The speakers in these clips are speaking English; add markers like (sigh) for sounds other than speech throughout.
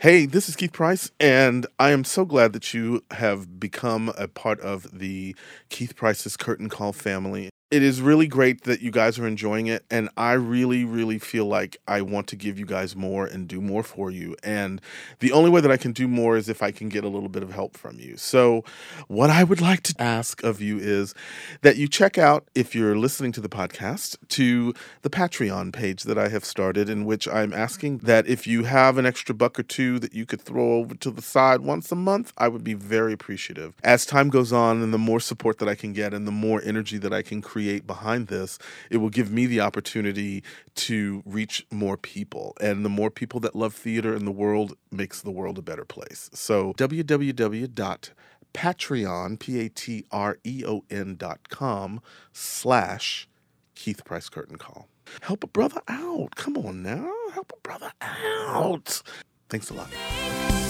Hey, this is Keith Price, and I am so glad that you have become a part of the Keith Price's Curtain Call family. It is really great that you guys are enjoying it, and I really, really feel like I want to give you guys more and do more for you. And the only way that I can do more is if I can get a little bit of help from you. So, what I would like to ask of you is that you check out, if you're listening to the podcast, to the Patreon page that I have started, in which I'm asking that if you have an extra buck or two that you could throw over to the side once a month, I would be very appreciative. As time goes on, and the more support that I can get, and the more energy that I can create behind this, it will give me the opportunity to reach more people. And the more people that love theater in the world makes the world a better place. So, www.patreon, P-A-T-R-E-O-N dot com slash Keith Price Curtain Call. Help a brother out. Come on now. Help a brother out. Thanks a lot.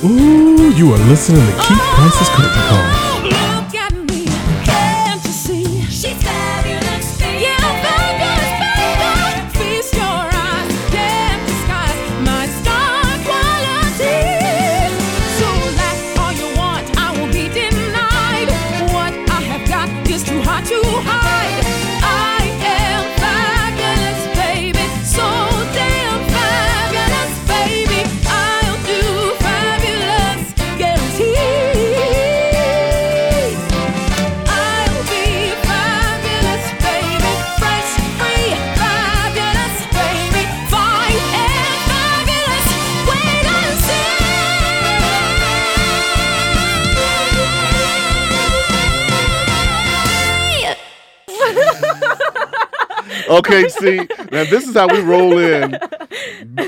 Ooh, you are listening to Keith Price's Curtain Call. Oh, look at me, can't you see? She's fabulous, yeah, fabulous, Okay, see, now this is how we roll in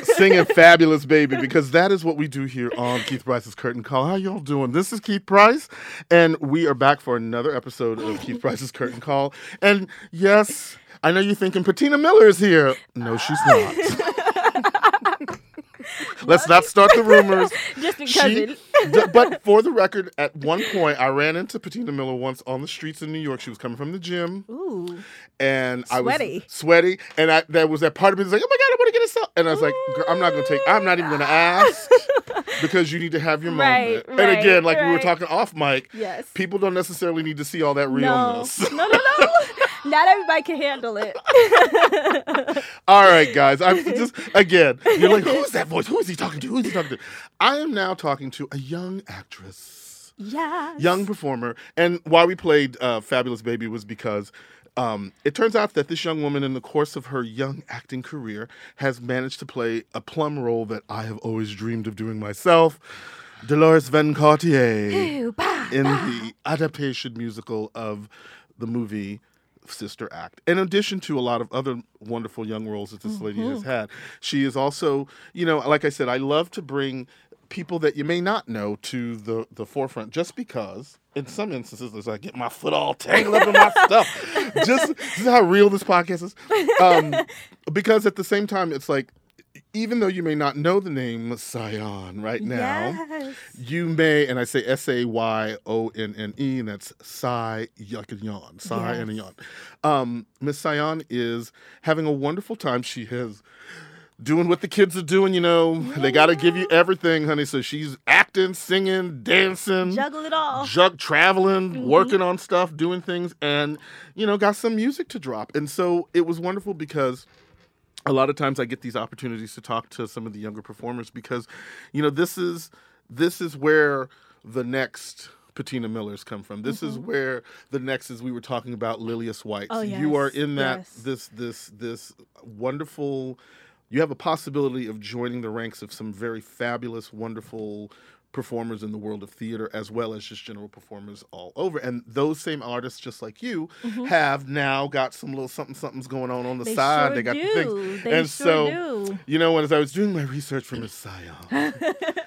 singing Fabulous Baby because that is what we do here on Keith Price's Curtain Call. How y'all doing? This is Keith Price, and we are back for another episode of Keith Price's Curtain Call. And yes, I know you're thinking Patina Miller is here. No, she's not. Let's not start the rumors. (laughs) Just because She, d- but for the record, at one point, I ran into Patina Miller once on the streets in New York. She was coming from the gym Ooh. and I Sweaty. was sweaty, and I there was that part of me that's like, oh my god, I want to get a cell, and I was like, Girl, I'm not gonna take, I'm not even gonna ask (laughs) because you need to have your Right, moment. and right, again, like we were talking off mic, Yes. people don't necessarily need to see all that No. realness. No, no, no. (laughs) Not everybody can handle it. (laughs) all right, guys, I'm just again, you're like, who's that voice? Who is he talking to? Who is he talking to? I am now talking to a young actress. yeah. young performer. And why we played uh, Fabulous Baby was because um, it turns out that this young woman, in the course of her young acting career, has managed to play a plum role that I have always dreamed of doing myself. Deloris Van Cartier Ooh, bah, in bah. the adaptation musical of the movie Sister Act. In addition to a lot of other wonderful young roles that this lady has had, she is also, you know, like I said, I love to bring people that you may not know to the the forefront just because in some instances as like get my foot all tangled up in my (laughs) stuff. Just this is how real this podcast is. Um, (laughs) because at the same time it's like even though you may not know the name Sayonne right now, Yes. you may, and I say S A Y O N N E, and that's Sai like a yawn, Sai and a Yes. yawn. Um, Miss Sayonne is having a wonderful time. She has doing what the kids are doing. You know, they got to give you everything, honey. So she's acting, singing, dancing, Juggle it all. jug traveling, working on stuff, doing things, and you know, got some music to drop. And so it was wonderful because a lot of times I get these opportunities to talk to some of the younger performers because, you know, this is this is where the next Patina Millers come from. This is where the next is we were talking about Lillias White. Mm-hmm. Oh, You are in that yes. this this this wonderful you have a possibility of joining the ranks of some very fabulous, wonderful performers in the world of theater as well as just general performers all over and those same artists just like you have now got some little something something's going on on the Mm-hmm. They side sure they got do. the things They and sure so do. you know as i was doing my research for miss Sayonne,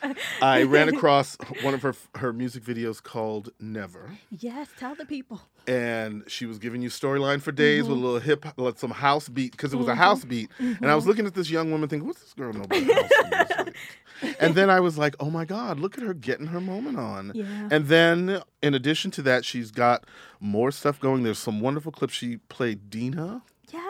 (laughs) i ran across one of her her music videos called never Yes, tell the people. and she was giving you storyline for days with a Mm-hmm. little hip, like some house beat because it was a house beat. And I was looking at this young woman thinking, "What's this girl know about house music?" (laughs) and then I was like, "Oh my God, look at her getting her moment on." Yeah. And then, in addition to that, she's got more stuff going. There's some wonderful clips. She played Deena Yeah.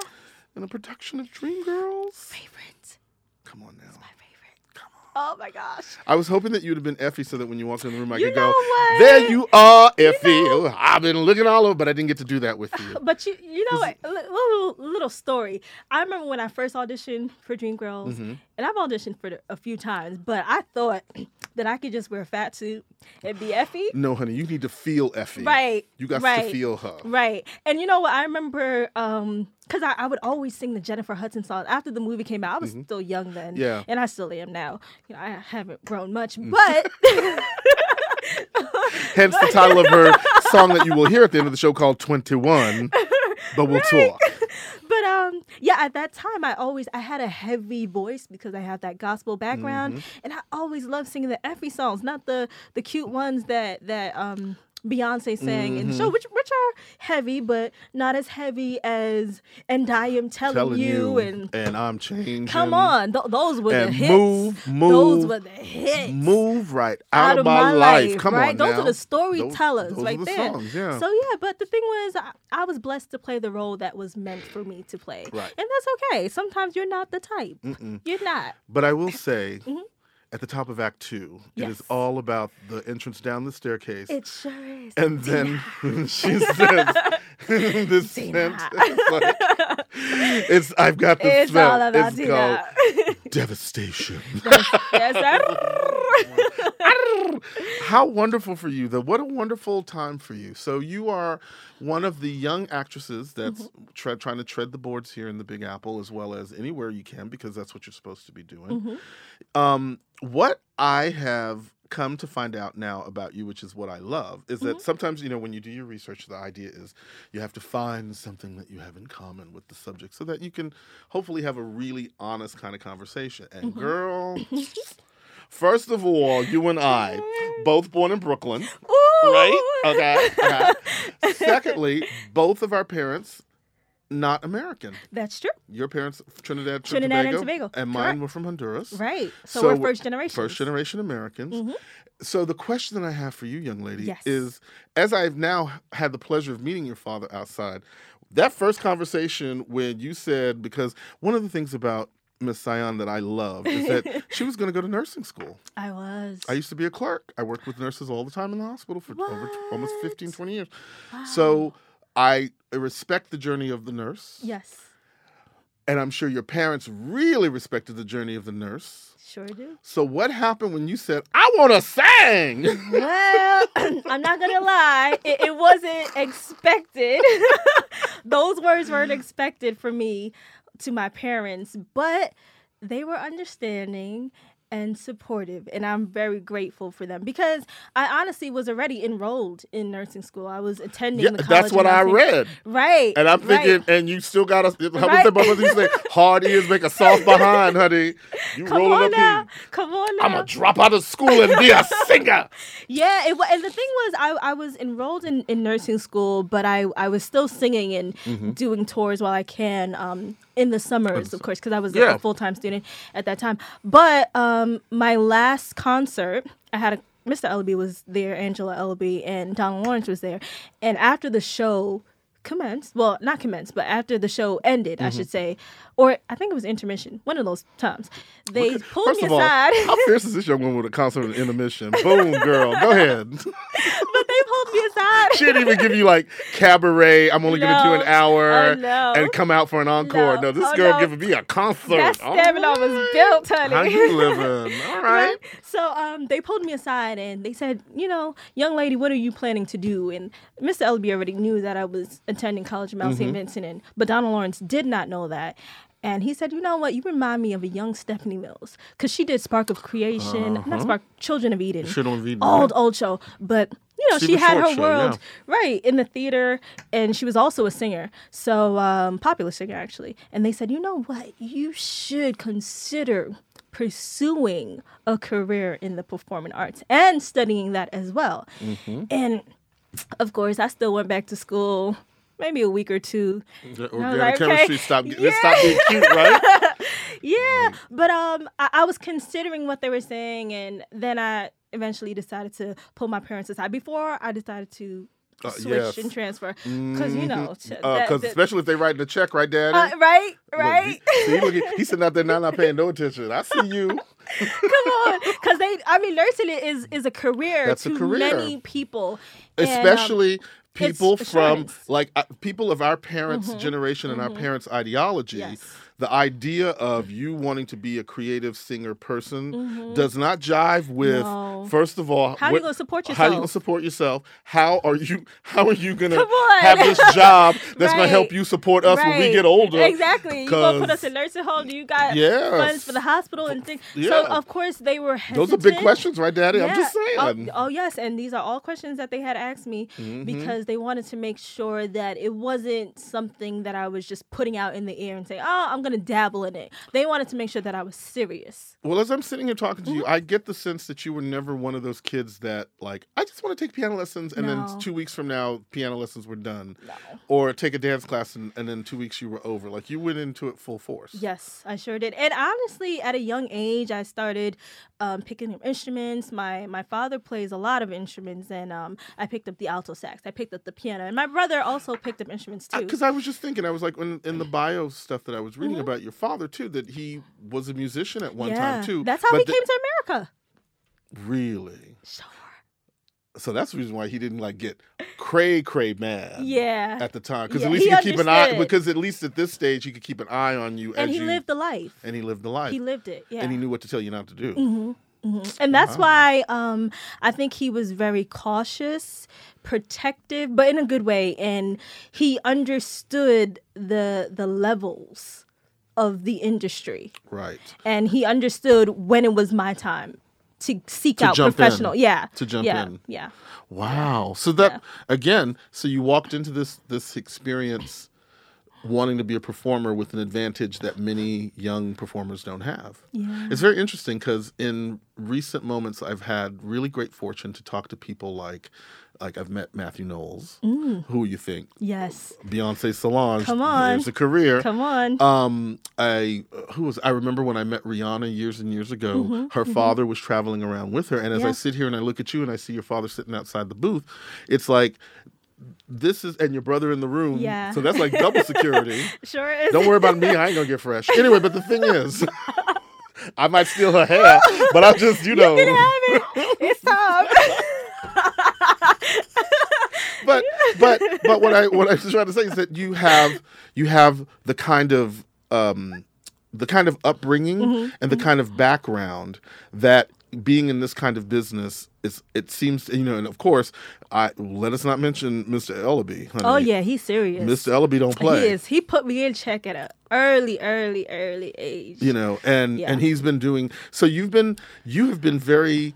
in a production of Dreamgirls. Favorite. Come on now, My favorite. come on. Oh my gosh. I was hoping that you'd have been Effie so that when you walked in the room, I You could go, what? There you are, Effie. I've been looking all over, but I didn't get to do that with you. (laughs) But you, you know, what? a little little story. I remember when I first auditioned for Dreamgirls, Mm-hmm. and I've auditioned for a few times, but I thought (clears throat) that I could just wear a fat suit and be Effie. No, honey, you need to feel Effie. Right. You got right, to feel her. Right. And you know what? I remember um because I, I would always sing the Jennifer Hudson song after the movie came out. I was still young then. Mm-hmm. Yeah. Mm. And I still am now. You know, I haven't grown much, but (laughs) (laughs) Hence the title of her song that you will hear at the end of the show called 21. But we'll talk. (laughs) but um yeah at that time i always i had a heavy voice because i have that gospel background Mm-hmm. and i always loved singing the effie songs not the the cute ones that that um Beyonce sang the Mm-hmm. show, which which are heavy, but not as heavy as "And I Am Telling, Telling You" you, and I'm changing. Come on, th- those were the And hits. move, those were the hits. Move right out, of my, life. Come right? on Those now. are the storytellers right the there. songs, yeah. So yeah, but the thing was, I, I was blessed to play the role that was meant for me to play, Right. and that's okay. Sometimes you're not the type. You're not. But I will say, at the top of Act Two, it. Yes. is all about the entrance down the staircase. It sure is. and then (laughs) she says (laughs) this sentence like, it's I've got the It's smell. all about it's Tina. called (laughs) devastation. yes, sir. (laughs) How wonderful for you, though. What a wonderful time for you. So, you are one of the young actresses that's Mm-hmm. tre- trying to tread the boards here in the Big Apple as well as anywhere you can because that's what you're supposed to be doing. Mm-hmm. Um, what I have come to find out now about you, which is what I love, is Mm-hmm. that sometimes, you know, when you do your research, the idea is you have to find something that you have in common with the subject so that you can hopefully have a really honest kind of conversation. And Mm-hmm. girl, (laughs) first of all, you and I, both born in Brooklyn, Ooh. right? Okay. okay. (laughs) Secondly, both of our parents not American. That's true. Your parents Trinidad, Trinidad and Tobago, Tobago, and mine correct. were from Honduras. Right. So, So we're first generation. First generation Americans. Mm-hmm. So the question that I have for you, young lady, Yes. is as I've now had the pleasure of meeting your father outside, that first conversation when you said because one of the things about Miss Sayonne that I love is that (laughs) she was going to go to nursing school. I was. I used to be a clerk. I worked with nurses all the time in the hospital for over t- almost What? 15, 20 years. So I respect the journey of the nurse. yes. And I'm sure your parents really respected the journey of the nurse. Sure do. So what happened when you said, I want to sing? Well, (coughs) I'm not gonna lie, it, it wasn't expected. (laughs) Those words weren't expected for me to my parents, but they were understanding and supportive, and I'm very grateful for them because I honestly was already enrolled in nursing school. I was attending yeah, the college. that's what I nursing. read. Right. And I'm thinking, right. and you still got us. How was Right. My mother say, hard ears make a soft (laughs) behind, honey. You Come roll it on up now. here. Come on now. I'm to drop out of school and be a singer. (laughs) Yeah, it, and the thing was, I, I was enrolled in, in nursing school, but I, I was still singing and Mm-hmm. doing tours while I can um, in the summers, of course, because I was Yeah. a full time student at that time. But um, my last concert, I had a Mr. Ellaby was there, Angela Ellaby, and Donald Lawrence was there. And after the show commenced, well, not commenced, but after the show ended, Mm-hmm. I should say, or I think it was intermission, one of those times, they pulled me of all, aside. how fierce is this young woman with a concert and intermission? Boom, girl. Go (laughs) ahead. but they pulled me aside. She didn't even give you like cabaret. I'm only going to do an hour Oh, no. and come out for an encore. No, No. this Oh, girl no. giving me a concert. That stamina was built, honey. How you living? (laughs) All right. So um, they pulled me aside and they said, you know, young lady, what are you planning to do? And Mr. Elby already knew that I was attending college at Mount Mm-hmm. St. Vincent, and but Donald Lawrence did not know that. And he said, you know what? You remind me of a young Stephanie Mills because she did Spark of Creation, not Spark, Children of Eden. Uh-huh. Children of Eden, Old, yeah. old show. But you know, Stephen she had her show, world yeah. right in the theater, and she was also a singer, so um, popular singer actually. And they said, you know what? You should consider pursuing a career in the performing arts and studying that as well. Mm-hmm. And of course, I still went back to school. Maybe a week or two. The organic like, chemistry okay, stop. yeah. Let's stop being cute, right? (laughs) Yeah, but um, I, I was considering what they were saying, and then I eventually decided to pull my parents aside. Before I decided to Uh, switch yes. and transfer because you know because that- especially if they write the check, right, Daddy? uh, right Look, right he- see, look, he- he's sitting out there now, not paying no attention. I see you. (laughs) come on because they i mean nursing is is a career That's a to career. many people And, um, especially people from like uh, people of our parents' generation and our parents' ideology. Yes. The idea of you wanting to be a creative singer person does not jive with. No. First of all, How are you gonna support yourself? How are you gonna support yourself? How are you? How are you gonna have this job that's gonna help you support us when we get older? Exactly. You gonna put us in nursing home? Do you got Yes. funds for the hospital and things? Yeah. So of course they were hesitant. Those are big questions, right, Daddy? I'm just saying. Oh, oh, yes, and these are all questions that they had asked me Mm-hmm. Because they wanted to make sure that it wasn't something that I was just putting out in the air and saying, "Oh, I'm gonna dabble in it." They wanted to make sure that I was serious. Well, as I'm sitting here talking to Mm-hmm. you, I get the sense that you were never one of those kids that like, I just want to take piano lessons, and No. then two weeks from now, piano lessons were done, No. or take a dance class, and, and then two weeks you were over. Like you went into it full force. Yes, I sure did. And honestly, at a young age, I started um, picking up instruments. My my father plays a lot of instruments, and um, I picked up the alto sax. I picked up the piano, and my brother also picked up instruments uh, too. Because I was just thinking, I was like, when, in the mm-hmm. bio stuff that I was Mm-hmm. reading about your father too, that he was a musician at one yeah, time too. that's how but he the- came to America. Really? Sure. So that's the reason why he didn't like get cray cray mad. Yeah. At the time, because Yeah, at least he he could keep an eye. Because at least at this stage, he could keep an eye on you and he you lived the life. and he lived the life. He lived it. Yeah. and he knew what to tell you not to do. Mm-hmm. And that's why um, I think he was very cautious, protective, but in a good way. And he understood the the levels of the industry, Right. and he understood when it was my time to seek To out jump in. professional. Yeah, To jump yeah, in. Yeah, Wow. So that again, so you walked into this this experience wanting to be a performer with an advantage that many young performers don't have. Yeah. It's very interesting because in recent moments I've had really great fortune to talk to people like like I've met Matthew Knowles, who you think yes. Beyonce Solange. Mm. Come on. there's a career. Come on. Um, I who was I remember when I met Rihanna years and years ago. her father was traveling around with her, and as I Mm-hmm, sit here and I look at you and I see your father sitting outside the booth, it's like this is and your brother in the room. Yeah. So that's like double security. (laughs) sure is. Don't worry about me. I ain't gonna get fresh. Anyway, but the thing is. (laughs) I might steal her hair, but I'm just, you know. You have it. It's time. (laughs) but but but what I what I was trying to say is that you have you have the kind of um, the kind of upbringing Mm-hmm, and the kind of background that being in this kind of business it seems you know and of course I let us not mention Mr. Ellaby. honey. oh yeah, he's serious. Mr. Ellaby don't play. He is. He put me in check at an early, early, early age. you know and Yeah. and he's been doing so you've been you have been very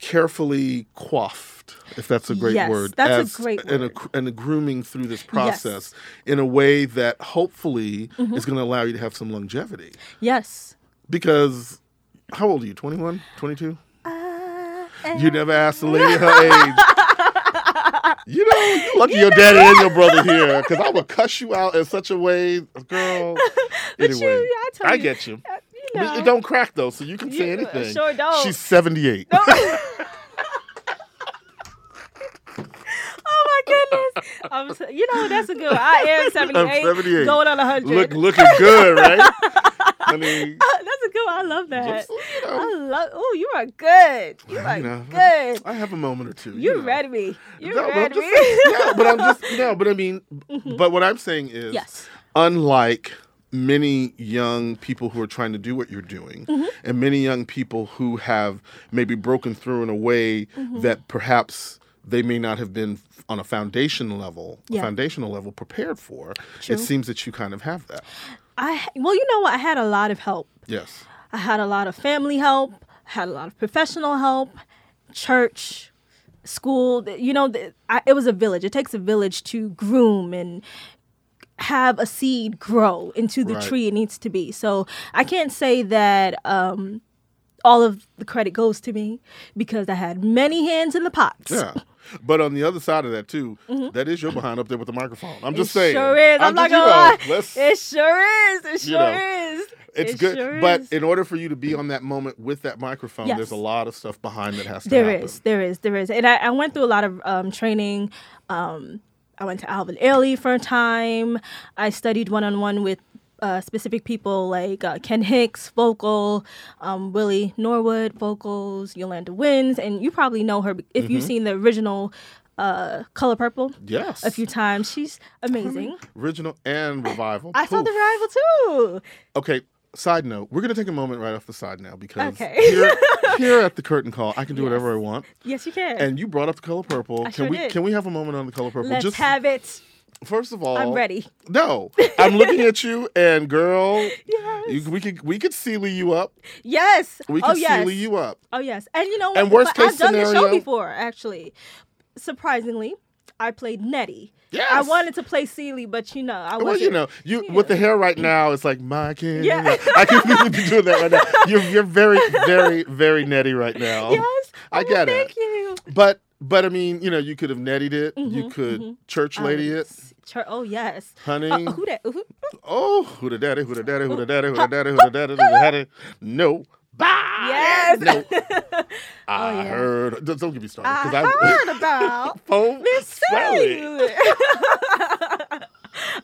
carefully coiffed if that's a great Yes, word that's a great and a, word. and a grooming through this process in a way that hopefully Mm-hmm. is going to allow you to have some longevity Yes. because how old are you 21 22 Uh, you never asked the lady her age you know you lucky your daddy and your brother here because i would cuss you out in such a way girl (laughs) But anyway you, I, I you, get you uh, You know. it don't crack though, so you can say You, uh, anything. sure don't. She's 78. (laughs) Oh my goodness! I'm, you know that's a good. One. I am (laughs) 78, 78. going on 100. Look, looking good, right? I mean, that's a good. One. I love that. You. I love. Oh, you are good. You are you know, good. I have a moment or two. You know. read me. You No, read me. saying- yeah, but I'm just (laughs) no, but I mean, but what I'm saying is, Yes. unlike many young people who are trying to do what you're doing, Mm-hmm. and many young people who have maybe broken through in a way Mm-hmm. that perhaps they may not have been on a foundation level, Yeah. foundational level prepared for. True. It seems that you kind of have that. I well, you know what? I had a lot of help. Yes. I had a lot of family help. Had a lot of professional help. Church, school. You know, I, it was a village. It takes a village to groom and have a seed grow into the Right. tree it needs to be. So I can't say that um, all of the credit goes to me because I had many hands in the pots. Yeah. (laughs) But on the other side of that too, that is your behind up there with the microphone. I'm just Mm-hmm. it saying. sure is. I'm, not just, you gonna lie. let's- It sure is. It you sure know, is. It's It good, sure but is. in order for you to be on that moment with that microphone, Yes. there's a lot of stuff behind that has to There happen. is, there is, there is, and I, I went through a lot of um, training. Um, I went to Alvin Ailey for a time. I studied one on one with uh, specific people like uh, Ken Hicks, vocal, um, Willie Norwood, vocals, Yolanda Wyns, and you probably know her if Mm-hmm. you've seen the original uh, Color Purple Yes. a few times. She's amazing. Original and revival. I saw the revival too. Okay. Side note: We're gonna take a moment right off the side now because Okay. here, (laughs) here at the curtain call, I can do whatever I want. Yes, you can. And you brought up the color purple. I can sure we did. can we have a moment on the color purple? Let's Just have it. first of all, I'm ready. No, (laughs) I'm looking at you, and girl, Yes. you, we could we could Celie you up. Yes. We oh could yes. Celie you up. Oh yes, and you know what? And worst case I've done the show before, actually. Surprisingly, I played Nettie. Yes. I wanted to play Celie, but you know, I wasn't. Well, you know, you with the hair right now, it's like my kid. Yeah. (laughs) I can really be doing that right now. You're you're very very very netty right now. (laughs) Yes. I Oh, get thank it. Thank you. But but I mean, you know, you could have nettied it. Mm-hmm, you could church lady it, Chur- oh yes. honey. Uh, who that? Who? Oh, who the daddy? Who the daddy? Who the daddy? Who the daddy? Who the daddy? Who the daddy? (laughs) No. Bye. Yes. No. I yeah. heard. Don't get me started. I 'cause heard (laughs) about Oh, Miss (laughs)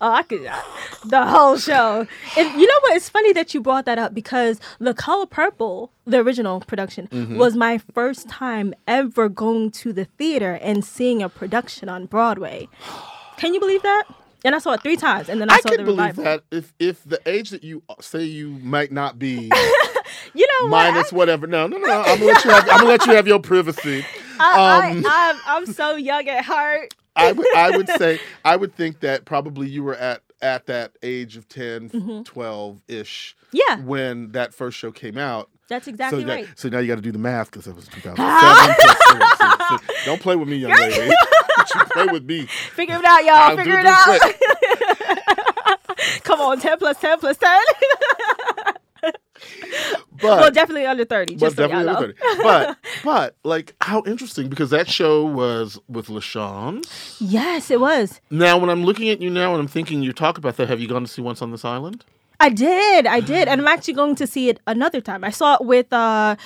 oh, I could I- the whole show. And you know what? It's funny that you brought that up because The Color Purple, the original production, Mm-hmm. was my first time ever going to the theater and seeing a production on Broadway. Can you believe that? And I saw it three times, and then I, I saw can the believe revival. that if if the age that you say you might not be (laughs) You know what? minus whatever. No, no, no. (laughs) I'm gonna let you have. I'm gonna let you have your privacy. I, um, I, I'm, I'm so young at heart. I would I would say I would think that probably you were at at that age of 10, 12 ish Mm-hmm. Yeah. when that first show came out. That's exactly so, right. got, so now you got to do the math because it was 2007. (laughs) plus three. So- so don't play with me, young lady. (laughs) you play with me. Figure it out, y'all. I'll Figure do it out. Come on, 10 plus 10 plus 10. (laughs) But well, definitely under 30, but just so definitely know. under 30. But (laughs) but like how interesting because that show was with LaChanze. Yes, it was. Now when I'm looking at you now and I'm thinking you talk about that, have you gone to see Once on This Island? I did. I did. And I'm actually going to see it another time. I saw it with, uh,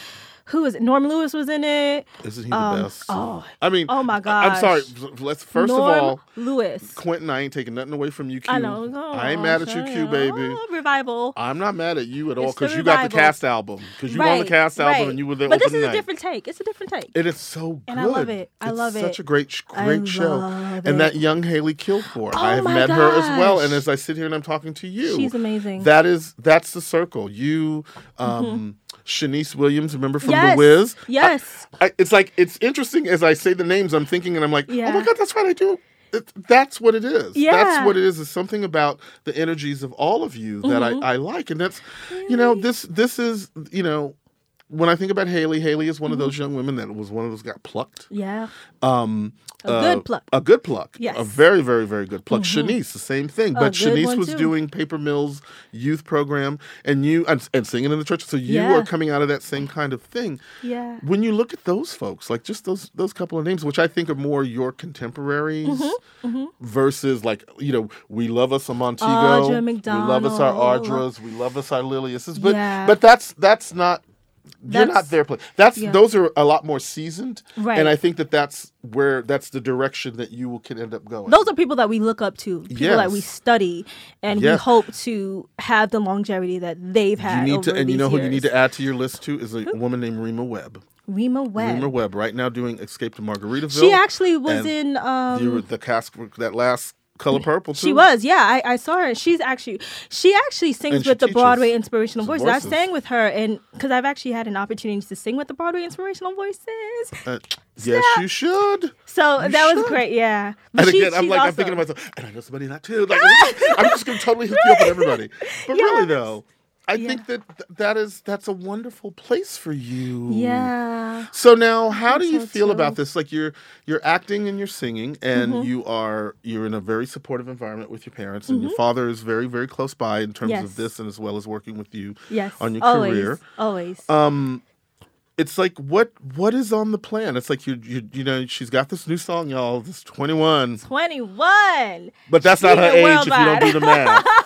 who was it? Norm Lewis was in it. Isn't he the Um, best? oh. I mean, Oh my god. I'm sorry. Let's first Norm of all, Lewis. Quentin, I ain't taking nothing away from you, Q. I know. I ain't mad at you. Q, baby. Oh, revival. I'm not mad at you at all because you got the cast album. Because you won the cast album and you were there But this is a different take. It's a different take. It is so good. And I love it. I It's love it. Such a great, great show. And that young Hailey Kilgore, Oh I have met her as well. And as I sit here and I'm talking to you, She's amazing. That is that's the circle. You, um, Shanice Williams, remember from Yes. The Wiz? Yes. I, it's like it's interesting as I say the names. I'm thinking and I'm like, oh my god, that's right. I do. It, that's what it is. Yeah. That's what it is. It's something about the energies of all of you that Mm-hmm. I, I like, and that's you know this this is you know when I think about Hailey, Hailey is one of Mm-hmm. those young women that was one of those got plucked. Yeah. Um, A uh, good pluck. A good pluck. Yes. Mm-hmm. A very, very, very good pluck. Shanice, the same thing. But Shanice was too. doing Paper Mill's youth program and you and, and singing in the church. So you Yeah. are coming out of that same kind of thing. Yeah. When you look at those folks, like just those those couple of names, which I think are more your contemporaries Mm-hmm, versus like, you know, we love us a Montego. Audra We love us our McDonald. Audras. We love us our Lilliases. But Yeah. but that's that's not you're not their place. That's yeah. those are a lot more seasoned, Right. and I think that that's where that's the direction that you will can end up going. Those are people that we look up to, people that we study, and we hope to have the longevity that they've had. you need to, and you know who you need to add to your list too is a woman named Rema Webb. Rema Webb. Rema Webb, right now doing Escape to Margaritaville. She actually was in. Um, the, the cast that last Color Purple. Too. She was, yeah. I, I saw her. She's actually she actually sings And with the Broadway Inspirational some Voices. I sang with her, and because I've actually had an opportunity to sing with the Broadway Inspirational Voices, Uh, yes, you should. so You that was great. Yeah, But And she- again, I'm like, I'm thinking to myself, and I know somebody not too. (laughs) Like, I'm just going to totally hook you up with everybody. But really, though, I Yeah. think that th- that is that's a wonderful place for you. Yeah. So now, how do you so, feel too. about this? Like you're you're acting and you're singing, and Mm-hmm. you are you're in a very supportive environment with your parents, and your father is very very close by in terms Mm-hmm. Yes. of this, and as well as working with you Yes. on your always, career. Always. Um, it's like what what is on the plan? It's like you you you know she's got this new song, y'all. This 21, Twenty one. but that's not her age if you don't do the math. (laughs)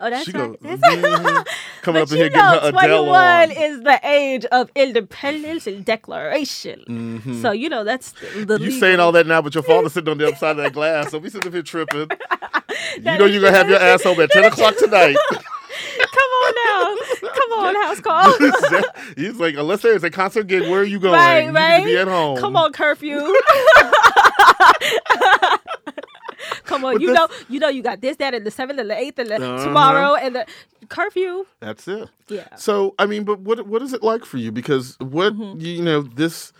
Oh, that's she right. goes That's mhm, coming (laughs) up in here you getting know, her Adele 21 on. is the age of independence and declaration. So, you know, that's the, Mm-hmm. You saying all that now, but your father's (laughs) sitting on the other side of that glass. So we sitting up here tripping. You know you're gonna have your ass home at ten o'clock tonight. Come on now. Come on, house call. (laughs) He's like, unless there's a concert gig, where are you going? right, you right. to be at home. Come on, curfew. (laughs) Come on, But you this- know, you know, you got this, that, and the seventh, and the eighth, and the Uh-huh. tomorrow, and the curfew. That's it. Yeah. So I mean, but what what is it like for you? Because what Mm-hmm. you know this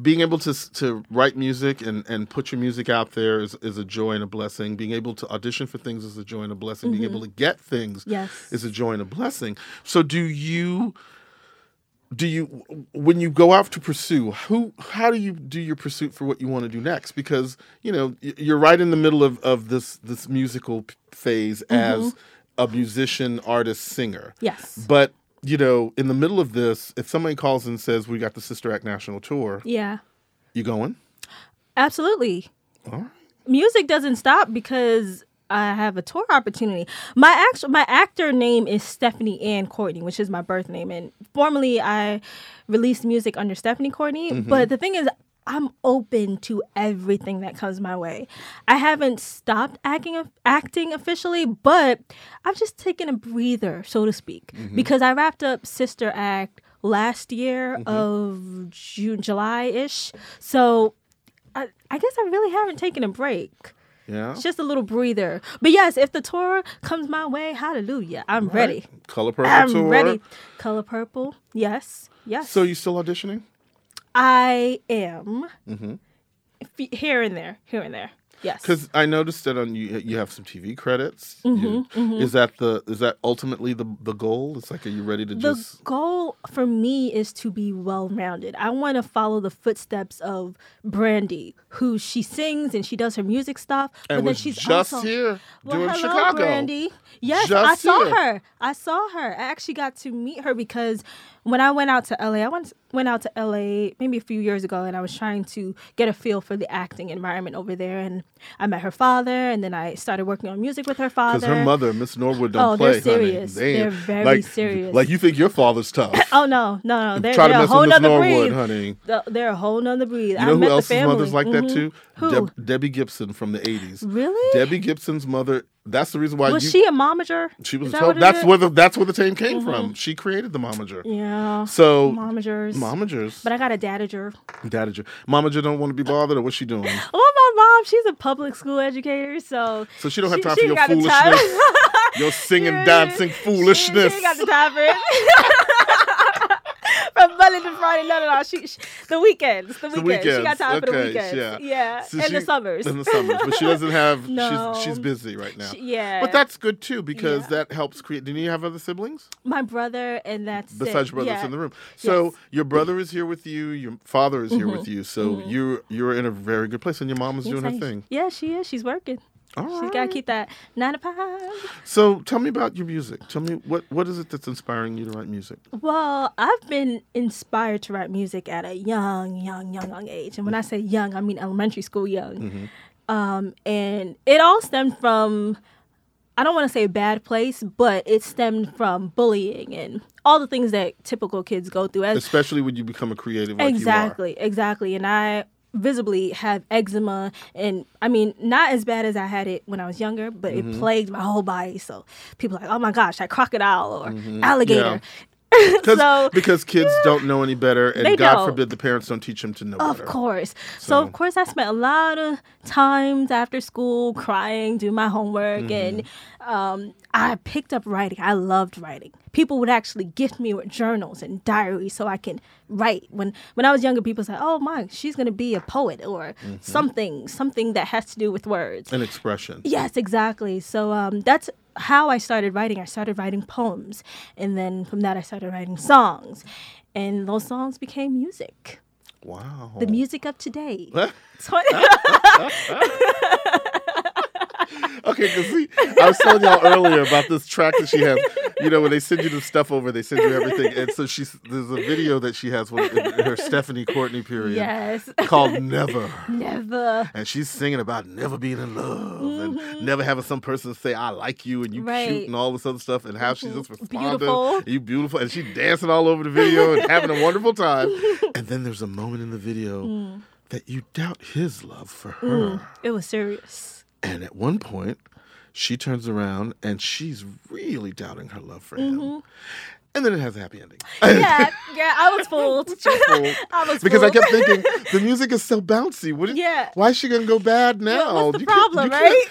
being able to to write music and and put your music out there is is a joy and a blessing. Being able to audition for things is a joy and a blessing. Being able to get things Mm-hmm. Yes. is a joy and a blessing. So do you? Do you when you go out to pursue who how do you do your pursuit for what you want to do next because you know you're right in the middle of, of this this musical phase Mm-hmm. as a musician artist singer Yes. but you know, in the middle of this, if somebody calls and says we got the Sister Act National Tour, Yeah. you going? Absolutely. All right. music doesn't stop because I have a tour opportunity. My actual my actor name is Stephanie Ann Courtney, which is my birth name, and formerly I released music under Stephanie Courtney. Mm-hmm. But the thing is, I'm open to everything that comes my way. I haven't stopped acting acting officially, but I've just taken a breather, so to speak, mm-hmm. because I wrapped up Sister Act last year mm-hmm. of June, July ish. So I, I guess I really haven't taken a break. Yeah. It's just a little breather. But yes, if the tour comes my way, hallelujah. I'm ready. Color Purple I'm Tour. ready. Color purple. Yes. Yes. So you still auditioning? I am Mm-hmm. f- here and there, here and there. Yes. Because I noticed that on you you have some TV credits. Mm-hmm, You- Is that the is that ultimately the the goal? It's like, are you ready to the just? The goal for me is to be well rounded. I want to follow the footsteps of Brandy, who she sings and she does her music stuff, but And then she's just also here Well, doing hello, Chicago. Brandy. Yes, Just I saw here. her. I saw her. I actually got to meet her because when I went out to LA, I went went out to LA maybe a few years ago, and I was trying to get a feel for the acting environment over there. And I met her father, and then I started working on music with her father. Because her mother, Miss Norwood, don't Oh, play. they're serious. They're very like, serious. Like you think your father's tough? (laughs) Oh no, no, no! They're, Try they're a mess whole nother Norwood, breed. honey. They're- a whole nother breed. You I know met who else's mother's like that Mhm. too? Who? Deb- Debbie Gibson from the '80s. Really? Debbie Gibson's mother. That's the reason why was you, she a momager? She was a that it that's is? where the that's where the name came from. She created the momager. Yeah. So momagers. momagers, But I got a dadager. dadager, momager don't want to be bothered, or what's she doing? (laughs) Oh, my mom, she's a public school educator, so So she don't have she- time she for your ain't got the time. foolishness, (laughs) your singing, (laughs) dancing She, foolishness. she ain't got the time for it. Monday to Friday, no, no, no. She, she the weekends, the The weekends. She got weekends, time for the okay, weekends. yeah. Yeah, So and she- the summers. In the summers, but she doesn't have. (laughs) No. She's she's busy right now. She- yeah. But that's good too because Yeah. that helps create. Didn't you have other siblings my brother, and that's besides it. your brothers yeah. in the room? So Yes. your brother is here with you. Your father is here with you. So Mm-hmm. you're you're in a very good place, and your mom is Yes, doing her thing. Yeah, she is. She's working. All She's got to keep that nine to five. So tell me about your music. Tell me what what is it that's inspiring you to write music? Well, I've been inspired to write music at a young, young, young, young age. And when I say young, I mean elementary school young. Mm-hmm. Um, and it all stemmed from, I don't want to say a bad place, but it stemmed from bullying and all the things that typical kids go through. As Especially when you become a creative like exactly, exactly. And I visibly have eczema and I mean not as bad as I had it when I was younger, but Mm-hmm. it plagued my whole body. So people are like, oh my gosh, that crocodile or alligator. you (laughs) are. Because So- because kids don't know any better, and God don't. forbid the parents don't teach them to know Of better. course. So, So- of course I spent a lot of times after school crying, doing my homework and um, I picked up writing. I loved writing. People would actually gift me with journals and diaries so I can write. When when I was younger, people said, "Oh my, she's going to be a poet or something, something that has to do with words." An expression. Yes, exactly. So um, that's how I started writing. I started writing poems, and then from that, I started writing songs, and those songs became music. Wow. The music of today. (laughs) (laughs) (laughs) Okay, because see, I was telling y'all earlier about this track that she has. you know, when they send you the stuff over, they send you everything. And so she's there's a video that she has with in her Stephanie Courtney period Yes. called Never. Never. And she's singing about never being in love and never having some person say I like you and you Mm-hmm. Right. cute and all this other stuff and how she's just responding. Beautiful. You beautiful and she's dancing all over the video and having a wonderful time. (laughs) And then there's a moment in the video Mm. that you doubt his love for her. It was serious. And at one point, she turns around and she's really doubting her love for him. Mm-hmm. And then it has a happy ending. Mm-hmm. Yeah, (laughs) yeah, I was fooled. (laughs) fooled. (laughs) I was Because I kept thinking the music is so bouncy. What is, Yeah. Why is she gonna go bad now? What- what's the You problem, right?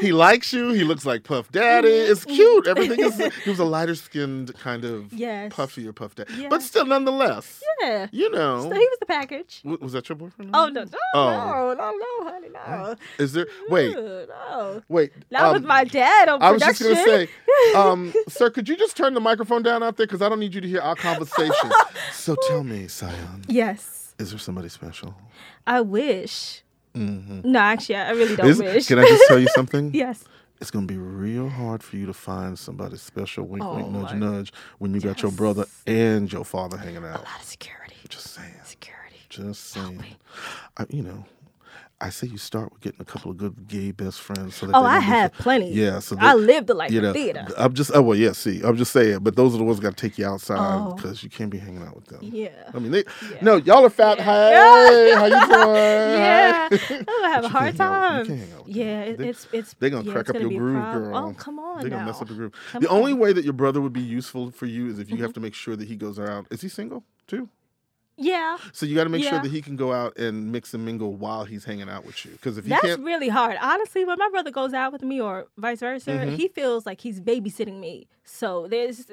he likes you. He looks like Puff Daddy. It's cute. Everything is. He was a lighter skinned kind of Yes. puffy or Puff Daddy, Yeah. but still, nonetheless, yeah. you know. So he was the package. W- was that your boyfriend? Oh no, no, Oh. no, no, no, honey, no. Is there? Wait, No, no. wait. That was um, my dad on I was production. just gonna say, um, sir, could you just turn the microphone down out there because I don't need you to hear our conversation. (laughs) so tell me, Sayonne, yes, is there somebody special? I wish. Mm-hmm. No, actually, I really don't Is- wish. can I just tell you something? (laughs) yes. It's gonna be real hard for you to find somebody special. Wink, wink, Oh, nudge, my- nudge. When you got your brother and your father hanging out. A lot of security. Just saying. Security. Just saying. me. I, you know, I say you start with getting a couple of good gay best friends. So that Oh, I have plenty. Yeah, so I live the life you of know, theater. I'm just. Oh well, yeah. See, I'm just saying. But those are the ones got to take you outside Oh. because you can't be hanging out with them. Yeah. I mean, they. No, y'all are fat. Yeah. Hey, (laughs) how you doing? yeah, (laughs) I'm gonna have a hard can't out- you time. can't hang out with Yeah, it, They- it's it's They're gonna yeah, crack up your groove, girl. Oh, come on They're gonna mess up your groove. Come the only way that your brother would be useful for you is if you have Mm-hmm. to make sure that he goes around. Is he single too? Yeah, So you got to make sure that he can go out and mix and mingle while he's hanging out with you. Because if he that's really hard. Honestly, when my brother goes out with me or vice versa, Mm-hmm. he feels like he's babysitting me. So there's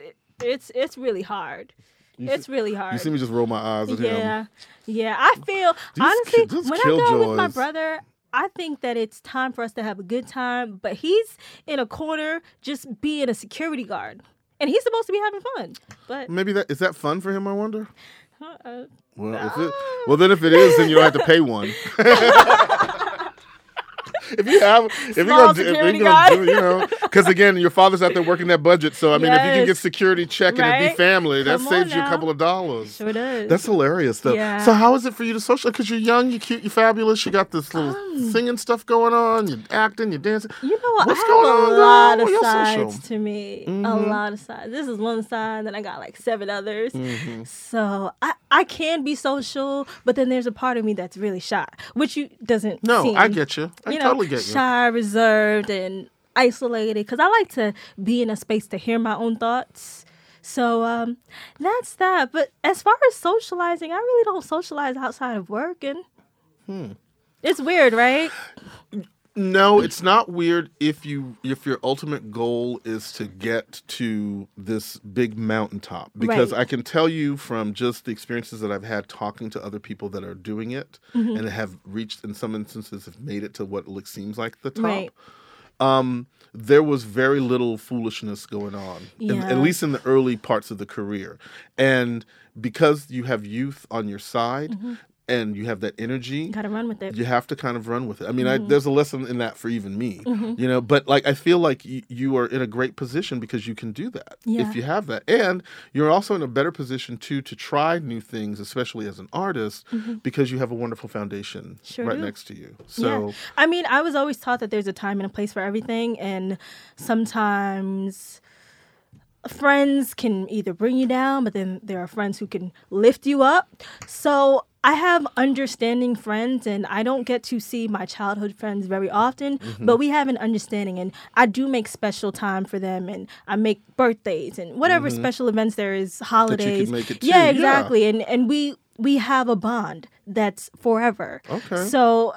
it's it's really hard. it's really hard. you see me just roll my eyes at him. Yeah, yeah. I feel These honestly ki- when I go with my brother, I think that it's time for us to have a good time. But he's in a corner just being a security guard, and he's supposed to be having fun. But Maybe that is that fun for him. I wonder. Uh, Well, if it, well, then if it is, then you don't have to pay one. (laughs) (laughs) if you have, if you're gonna, do, if you're gonna do, you know, because again, your father's out there working that budget. So I mean, if you can get security check and it be family, that Come on saves you a couple of dollars. sure does. That's hilarious, though. Yeah. So how is it for you to social? Because you're young, you're cute, you're fabulous. You got this little Um. singing stuff going on. You're acting, you're dancing. You know what? What's I have going on, a girl? lot of sides social? Mm-hmm. to me. A lot of sides. This is one side, then I got like seven others. Mm-hmm. So I, I can be social, but then there's a part of me that's really shy, which you doesn't. No, seem, I get you. I you know, totally get you. Shy, reserved, and isolated. Because I like to be in a space to hear my own thoughts. So um, that's that. But as far as socializing, I really don't socialize outside of work, and Hmm. it's weird, right? (sighs) (laughs) No, it's not weird if you if your ultimate goal is to get to this big mountaintop because Right. I can tell you from just the experiences that I've had talking to other people that are doing it Mm-hmm. and have reached in some instances have made it to what looks seems like the top. Right. Um there was very little foolishness going on, in- at least in the early parts of the career. And because you have youth on your side and you have that energy, Got to run with it. you have to kind of run with it. I mean, Mm-hmm. I, there's a lesson in that for even me, you know. But like, I feel like y- you are in a great position because you can do that Yeah. if you have that, and you're also in a better position too to try new things, especially as an artist, because you have a wonderful foundation Mm-hmm. Sure right do. next to you. So yeah. I mean, I was always taught that there's a time and a place for everything, and sometimes friends can either bring you down, but then there are friends who can lift you up. So I have understanding friends, and I don't get to see my childhood friends very often, Mm-hmm. but we have an understanding, and I do make special time for them, and I make birthdays and whatever special events there is, holidays. Mm-hmm. make it too, yeah, yeah. exactly, and and we we have a bond that's forever. Okay. So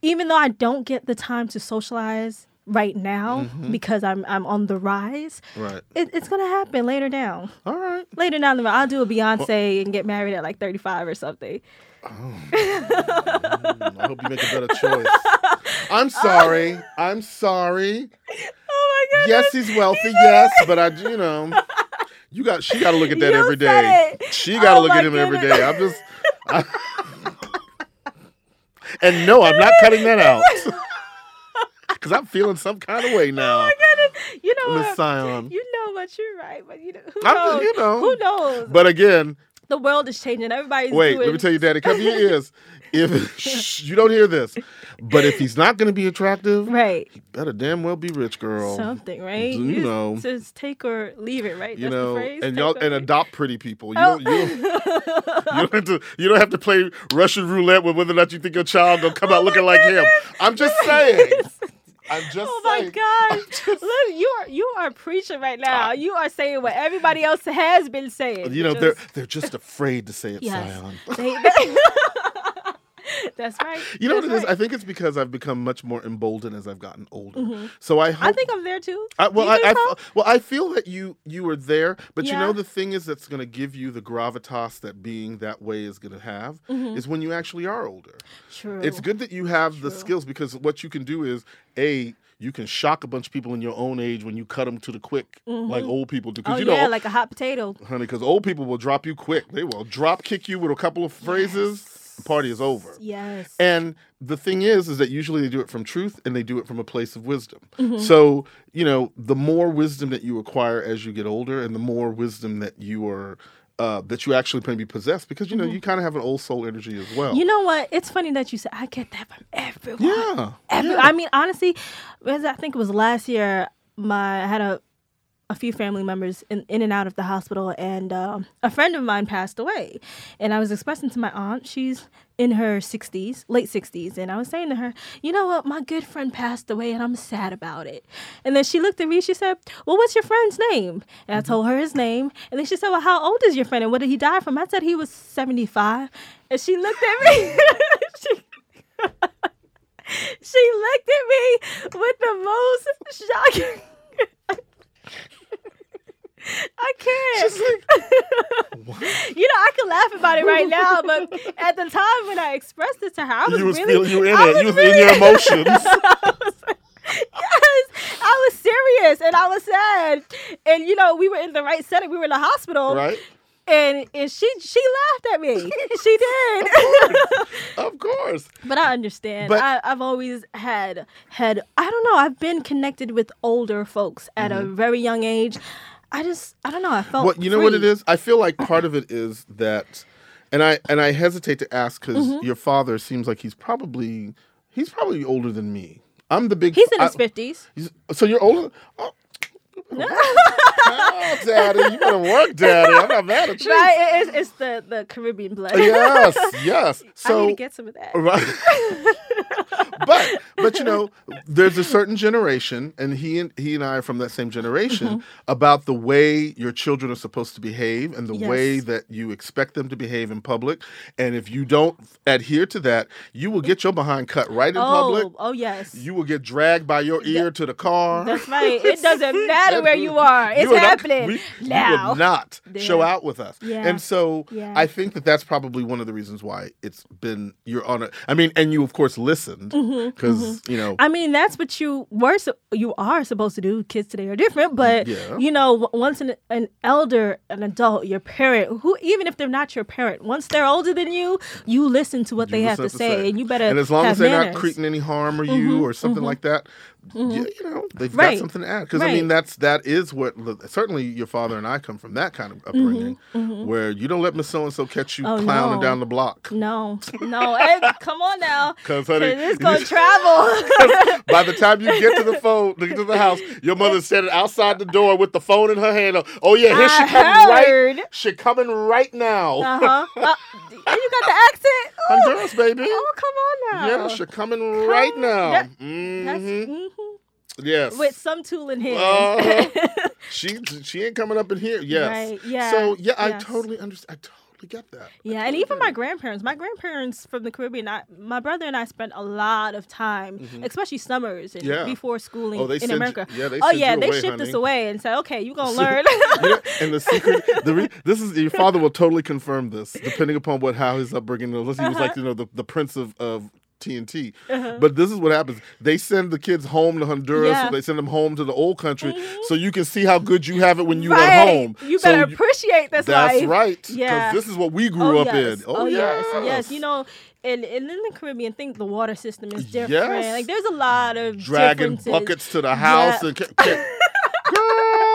even though I don't get the time to socialize right now because I'm I'm on the rise, right, it, it's gonna happen later down. all right. Later down the road, I'll do a Beyonce and get married at like 35 or something. Mm, I hope you make a better choice. I'm (laughs) sorry. I'm sorry. Oh my god. Yes, he's wealthy. Yes, but I, you know, you got. She got to look at that You every day. it. She got to Oh look at him every goodness. day. I'm just. I- (laughs) and no, I'm not cutting that out (laughs) because I'm feeling some kind of way (laughs) oh now, Oh my goodness! You know Miss what? Sayonne. You know what? You're right. I'm- knows? you know. Who knows? But again, the world is changing. Everybody's wait, doing let me tell you, Daddy, cover your (laughs) ears. If shh, you don't hear this, but if he's not going to be attractive, right. He better damn well be rich, girl. Something, right? You just, know. just take or leave it, right? you That's know, the phrase. and Take y'all and adopt pretty people. You Oh. don't you, don't- (laughs) you don't have to you don't have to play Russian roulette with whether or not you think your child gonna come out oh looking like him. I'm just saying. I'm just Oh my saying. (laughs) gosh! Look, you are you are preaching right now. You are saying what everybody else has been saying. You know, Just- they're they're just afraid to say it, yes. They- (laughs) they- (laughs) (laughs) That's right. You know what That's it is? right. I think it's because I've become much more emboldened as I've gotten older. So I hope I think I'm there too. I, well, I, I, so? well, I feel that you you were there, but you know the thing is that's going to give you the gravitas that being that way is going to have Mm-hmm. is when you actually are older. True. It's good that you have the skills because what you can do is a you can shock a bunch of people in your own age when you cut them to the quick, like old people do. Oh you yeah, know, like a hot potato. honey, because old people will drop you quick. They will drop kick you with a couple of phrases. The party is over. Yes. And the thing is, is that usually they do it from truth and they do it from a place of wisdom. Mm-hmm. So, you know, the more wisdom that you acquire as you get older and the more wisdom that you are, uh, that you actually maybe possess because, you know, you kind of have an old soul energy as well. Mm-hmm. You know what? It's funny that you said I get that from everyone. yeah. Every, yeah. I mean, honestly, as I think it was last year, my I had a a few family members in, in and out of the hospital, and um, a friend of mine passed away. And I was expressing to my aunt, she's in her 60s, late 60s, and I was saying to her, you know what, my good friend passed away, and I'm sad about it. And then she looked at me, she said, well, what's your friend's name? And I told her his name, and then she said, well, how old is your friend, and what did he die from? I said he was 75, and she looked at me. (laughs) she, (laughs) she looked at me with the most shocking. I can't. (laughs) you know, I can laugh about it right now, but (laughs) at the time when I expressed it to her, I was you was really, feeling, you were in I it. You was really- in your (laughs) emotions. yes, I was serious and I was sad, and you know, we were in the right setting. We were in the hospital, right? and and she she laughed at me. she did. Of course. But I understand. But- I, I've always had had I don't know. I've been connected with older folks at a mm-hmm. very young age. I just I don't know. I felt Well, you know what it is. I feel like part of it is that, and I and I hesitate to ask because Mm-hmm. your father seems like he's probably he's probably older than me. I'm the big. He's in I- his fifties. so you're older. Oh. (laughs) oh, daddy, you better work, daddy. I'm not mad at you. Right? It's, it's the the Caribbean blood. Yes, yes. (laughs) I So need to get some of that. Right. (laughs) (laughs) but but you know, there's a certain generation, and he and he and I are from that same generation Mm-hmm. about the way your children are supposed to behave and the way that you expect them to behave in public. And if you don't adhere to that, you will get your behind cut right in oh, public. oh yes. You will get dragged by your ear to the car. That's right. It doesn't (laughs) matter where you are. It's You are not- happening we- now. You will not show out with us. Yeah. And so Yeah. I think that that's probably one of the reasons why it's been you're on a. I mean, and you of course listened because you know. Mm-hmm, I mean, that's what you were, you are supposed to do. Kids today are different, but Yeah. you know, once an, an elder, an adult, your parent, who even if they're not your parent, once they're older than you, you listen to what you they have to listen say, and you better. And as long as they're manners. Mm-hmm, not creating any harm or you or something like that, you, you know they've Right. got something to add. Because I mean, that's that is what certainly your father and I come from that kind of upbringing, where you don't let Miss So and So catch you Mm-hmm, Oh, clowning no. down the block. No, no, come on now, 'Cause, honey, it's gonna (laughs) you- travel. (laughs) By the time you get to the (laughs) phone, to get to the house, your mother's standing outside the door with the phone in her hand. Oh yeah, here she I coming right. She coming right now. Uh huh. Uh, you got the accent. Honduras, baby. Oh, come on now. Yeah, she coming right now. That- Mhm. Yes. with some tool in hand. Uh-huh. (laughs) she she ain't coming up in here. Yes. Right, yeah, So yeah, I totally understand. I totally get that. Yeah, and even my it. grandparents. My grandparents from the Caribbean. I, my brother and I spent a lot of time, especially summers and Mm-hmm. Yeah. before schooling Oh, in send you- America. yeah, they oh yeah, they away, shipped us away and said, "Okay, you gonna (laughs) learn." Know, and the secret, the re, (laughs) this is your father will totally confirm this, depending upon what how his upbringing was. He was Uh-huh. like you know the, the prince of, of TNT. But this is what happens: they send the kids home to Honduras, Yeah. Mm-hmm. they send them home to the old country, so you can see how good you have it when you right. at home. You So better appreciate this That's life. right. Yeah. this is what we grew oh, up yes. in. Oh, yes. yes. You know, and, and in the Caribbean, think the water system is different. Yes. Like there's a lot of dragging buckets to the house Yeah. and ca- ca- (laughs) girl.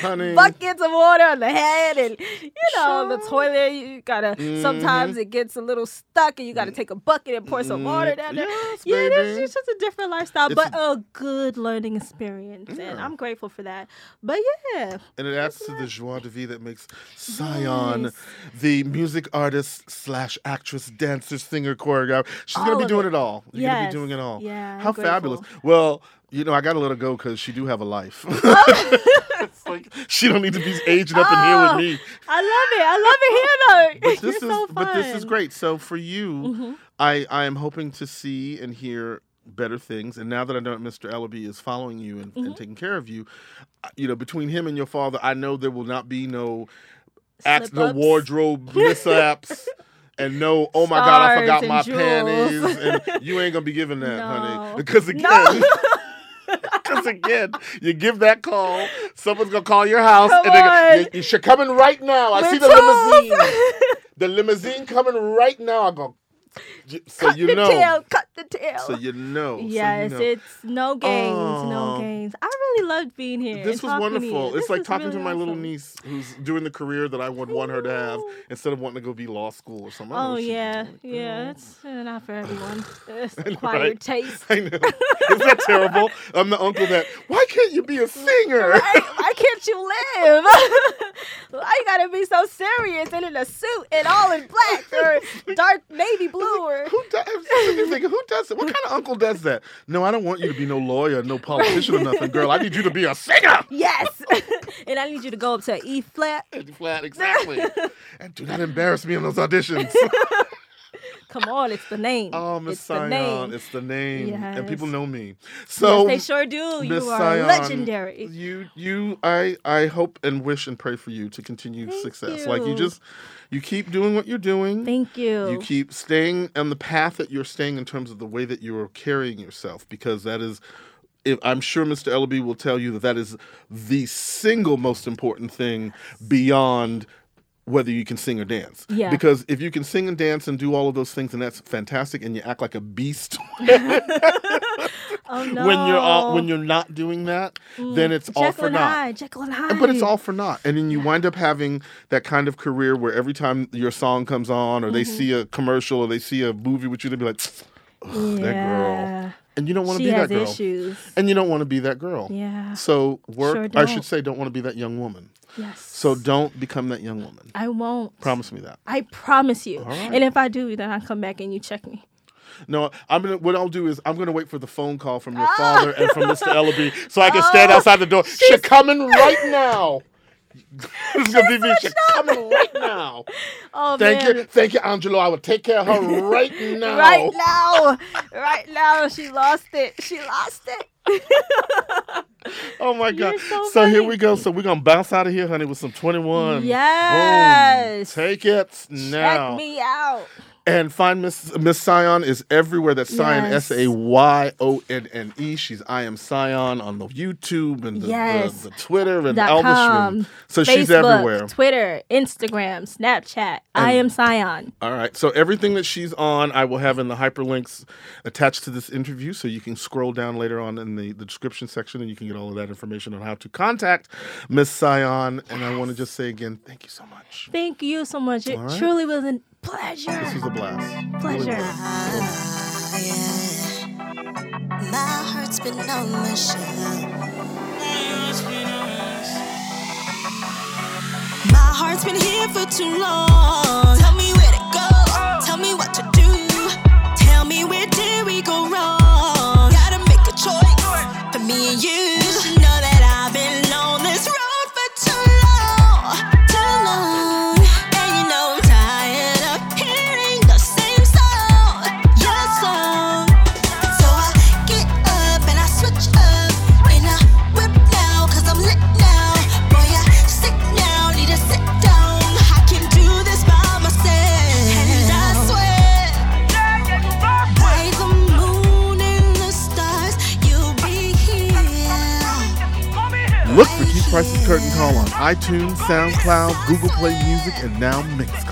Honey. buckets of water on the head and you know the toilet you gotta sometimes Mm-hmm. it gets a little stuck and you gotta take a bucket and pour some water down there Yes, yeah it's, it's just a different lifestyle It's but a- good learning experience and i'm grateful for that but yeah And it adds to the joie de vivre that makes Sayonne Yes. the music artist slash actress, dancer, singer, choreographer. She's gonna be doing it. it, all. You're gonna be doing it all. Yeah, How fabulous. Well, you know, I gotta let her go because she do have a life. it's (laughs) (laughs) like she don't need to be aging up in here Oh, with me. i love it i love it here though But (laughs) this You're is so but this is. Mm-hmm. great. So for you, I I am hoping to see and hear better things. And now that I know that Mr. Ellaby is following you and, Mm-hmm. and taking care of you, uh, you know, between him and your father, I know there will not be no acts, no wardrobe mishaps. And no, oh my God, I forgot my jewels. panties. And you ain't gonna be giving that, honey. Because again, No. Again, you give that call, someone's gonna call your house, Come and they go, on. you, you should come in right now. I see the limousine. the limousine coming right now. I go, (laughs) so cut you the know, tail cut the tail so you know, so you Yes, know. it's no games, no Oh. games. I really loved being here. This was wonderful. It's This like talking really to my little niece who's doing the career that I would want her to have instead of wanting to go be law school or something. I Oh yeah, doing. yeah. It's uh, not for everyone. (laughs) It's acquired right? taste. I know. Isn't that terrible? I'm the uncle that. Why can't you be a (laughs) singer? Why can't you live? (laughs) why you gotta be so serious and in a suit and all in black or dark navy blue or Who does? Thinking, who does it? What kind of uncle does that? No, I don't want you to be no lawyer, no politician or nothing, girl. I need you to be a singer. yes, (laughs) and I need you to go up to E flat. E flat, exactly. and do not embarrass me in those auditions. (laughs) Come on, it's the name. oh, Miss it's the Sayonne, name. it's the name, and people know me. So yes, they sure do. You are legendary. You, you, I, I hope and wish and pray for you to continue Thank success. Like you you. just, you keep doing what you're doing. Thank you. You keep staying on the path that you're staying in terms of the way that you are carrying yourself, because that is. If, I'm sure Mr. Ellaby will tell you that that is the single most important thing beyond whether you can sing or dance. Yeah. Because if you can sing and dance and do all of those things, and that's fantastic, and you act like a beast (laughs) oh no. when you're all, when you're not doing that, then it's all Jekyll for and naught. Hyde, Jekyll and Hyde. But it's all for naught. And then you wind up having that kind of career where every time your song comes on or they Mm-hmm. see a commercial or they see a movie with you, they'll be like, Ugh, that girl. And you don't want to be that girl. issues. And you don't want to be that girl. Yeah. So work, Sure I should say, don't want to be that young woman. Yes. So don't become that young woman. I won't. Promise me that. I promise you. right. And if I do, then I come back and you check me. No, I'm gonna. What I'll do is I'm gonna wait for the phone call from Ah! your father and from Mr. Ellaby, so I can (laughs) stand outside the door. She's coming right now. (laughs) it's gonna be me. She's coming right now. (laughs) Oh Thank man. you, thank you, Angelo. I will take care of her (laughs) right now. Right now. right now. She lost it. She lost it. Oh my God. You're so here we go. So we're gonna bounce out of here, honey, with some 21. Yes. Boom. Take it now. Check me out. And find Miss Miss Sayonne is everywhere. That's Sayonne Yes. S A Y O N N E. She's I am Sayonne on the YouTube and the, Yes. the, the Twitter and all the. So Facebook, she's everywhere. Twitter, Instagram, Snapchat. I am Sayonne. All right. So everything that she's on, I will have in the hyperlinks attached to this interview. So you can scroll down later on in the, the description section and you can get all of that information on how to contact Miss Sayonne. And I want to just say again, thank you so much. Thank you so much. It right. truly was a pleasure. This was a blast. Pleasure. was. Ah, yeah. My heart's been on the shelf. My heart's been here for too long. Curtain Call on iTunes, SoundCloud, Google Play Music, and now Mixcloud.